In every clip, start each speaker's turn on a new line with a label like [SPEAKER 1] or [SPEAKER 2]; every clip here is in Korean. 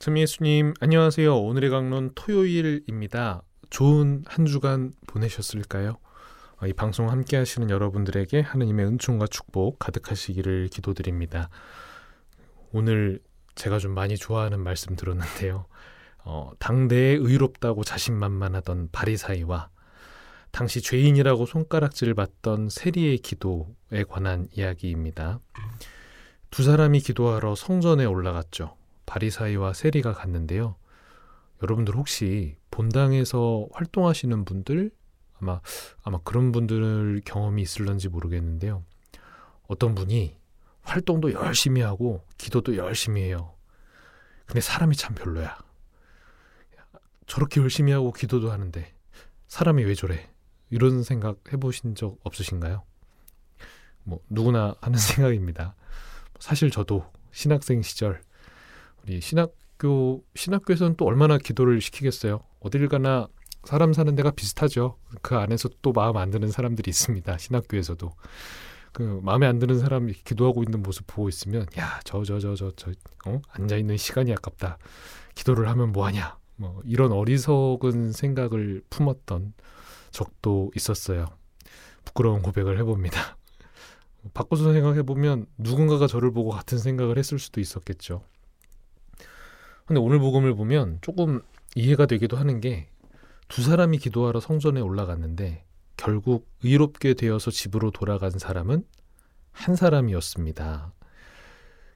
[SPEAKER 1] 참 예수님 안녕하세요. 오늘의 강론 토요일입니다. 좋은 한 주간 보내셨을까요? 어, 이 방송 함께 하시는 여러분들에게 하느님의 은총과 축복 가득하시기를 기도드립니다. 오늘 제가 좀 많이 좋아하는 말씀 들었는데요. 어, 당대에 의롭다고 자신만만하던 바리사이와 당시 죄인이라고 손가락질을 받던 세리의 기도에 관한 이야기입니다. 두 사람이 기도하러 성전에 올라갔죠. 바리사이와 세리가 갔는데요. 여러분들 혹시 본당에서 활동하시는 분들 아마 아마 그런 분들 경험이 있을런지 모르겠는데요. 어떤 분이 활동도 열심히 하고 기도도 열심히 해요. 근데 사람이 참 별로야. 저렇게 열심히 하고 기도도 하는데 사람이 왜 저래? 이런 생각 해보신 적 없으신가요? 뭐 누구나 하는 생각입니다. 사실 저도 신학생 시절 우리 신학교 신학교에서는 또 얼마나 기도를 시키겠어요. 어딜 가나 사람 사는 데가 비슷하죠. 그 안에서 또 마음 안 드는 사람들이 있습니다. 신학교에서도 그 마음에 안 드는 사람이 기도하고 있는 모습 보고 있으면 야 저 저 저 저 저 어? 앉아 있는 시간이 아깝다. 기도를 하면 뭐 하냐. 뭐 이런 어리석은 생각을 품었던 적도 있었어요. 부끄러운 고백을 해봅니다. 바꿔서 생각해 보면 누군가가 저를 보고 같은 생각을 했을 수도 있었겠죠. 근데 오늘 복음을 보면 조금 이해가 되기도 하는 게 두 사람이 기도하러 성전에 올라갔는데 결국 의롭게 되어서 집으로 돌아간 사람은 한 사람이었습니다.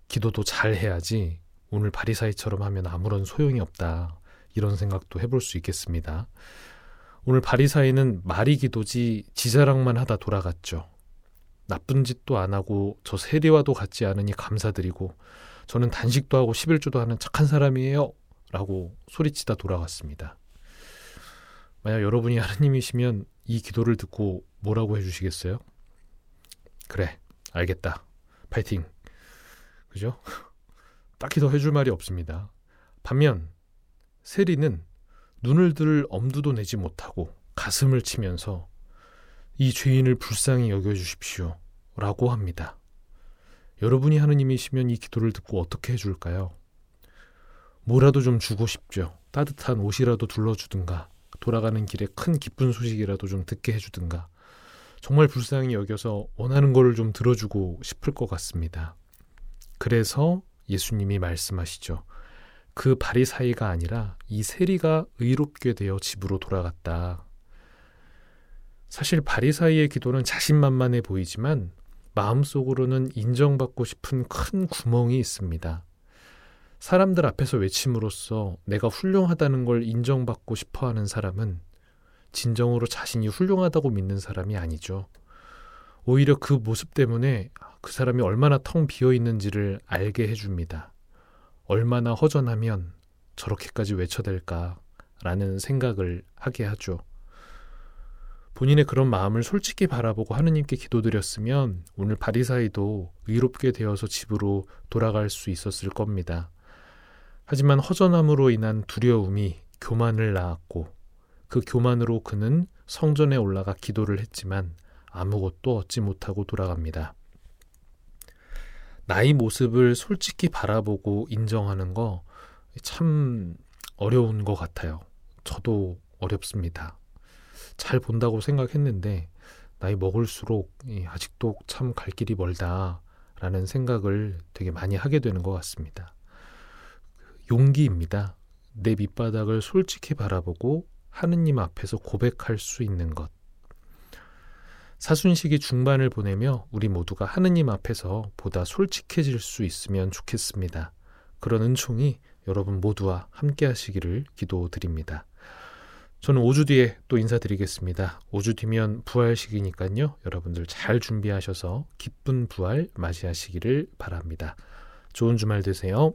[SPEAKER 1] 기도도 잘 해야지 오늘 바리사이처럼 하면 아무런 소용이 없다. 이런 생각도 해볼 수 있겠습니다. 오늘 바리사이는 말이 기도지 지자랑만 하다 돌아갔죠. 나쁜 짓도 안 하고 저 세리와도 같지 않으니 감사드리고 저는 단식도 하고 11조도 하는 착한 사람이에요. 라고 소리치다 돌아갔습니다. 만약 여러분이 하느님이시면 이 기도를 듣고 뭐라고 해주시겠어요? 그래, 알겠다. 파이팅. 그죠? 딱히 더 해줄 말이 없습니다. 반면, 세리는 눈을 들 엄두도 내지 못하고 가슴을 치면서 이 죄인을 불쌍히 여겨주십시오. 라고 합니다. 여러분이 하느님이시면 이 기도를 듣고 어떻게 해줄까요? 뭐라도 좀 주고 싶죠. 따뜻한 옷이라도 둘러주든가, 돌아가는 길에 큰 기쁜 소식이라도 좀 듣게 해주든가, 정말 불쌍히 여겨서 원하는 거를 좀 들어주고 싶을 것 같습니다. 그래서 예수님이 말씀하시죠. 그 바리사이가 아니라 이 세리가 의롭게 되어 집으로 돌아갔다. 사실 바리사이의 기도는 자신만만해 보이지만 마음속으로는 인정받고 싶은 큰 구멍이 있습니다. 사람들 앞에서 외침으로써 내가 훌륭하다는 걸 인정받고 싶어 하는 사람은 진정으로 자신이 훌륭하다고 믿는 사람이 아니죠. 오히려 그 모습 때문에 그 사람이 얼마나 텅 비어 있는지를 알게 해줍니다. 얼마나 허전하면 저렇게까지 외쳐댈까라는 생각을 하게 하죠. 본인의 그런 마음을 솔직히 바라보고 하느님께 기도드렸으면 오늘 바리사이도 의롭게 되어서 집으로 돌아갈 수 있었을 겁니다. 하지만 허전함으로 인한 두려움이 교만을 낳았고 그 교만으로 그는 성전에 올라가 기도를 했지만 아무것도 얻지 못하고 돌아갑니다. 나의 모습을 솔직히 바라보고 인정하는 거 참 어려운 것 같아요. 저도 어렵습니다. 잘 본다고 생각했는데 나이 먹을수록 아직도 참 갈 길이 멀다라는 생각을 되게 많이 하게 되는 것 같습니다. 용기입니다. 내 밑바닥을 솔직히 바라보고 하느님 앞에서 고백할 수 있는 것. 사순식이 중반을 보내며 우리 모두가 하느님 앞에서 보다 솔직해질 수 있으면 좋겠습니다. 그런 은총이 여러분 모두와 함께 하시기를 기도드립니다. 저는 5주 뒤에 또 인사드리겠습니다. 5주 뒤면 부활식이니까요. 여러분들 잘 준비하셔서 기쁜 부활 맞이하시기를 바랍니다. 좋은 주말 되세요.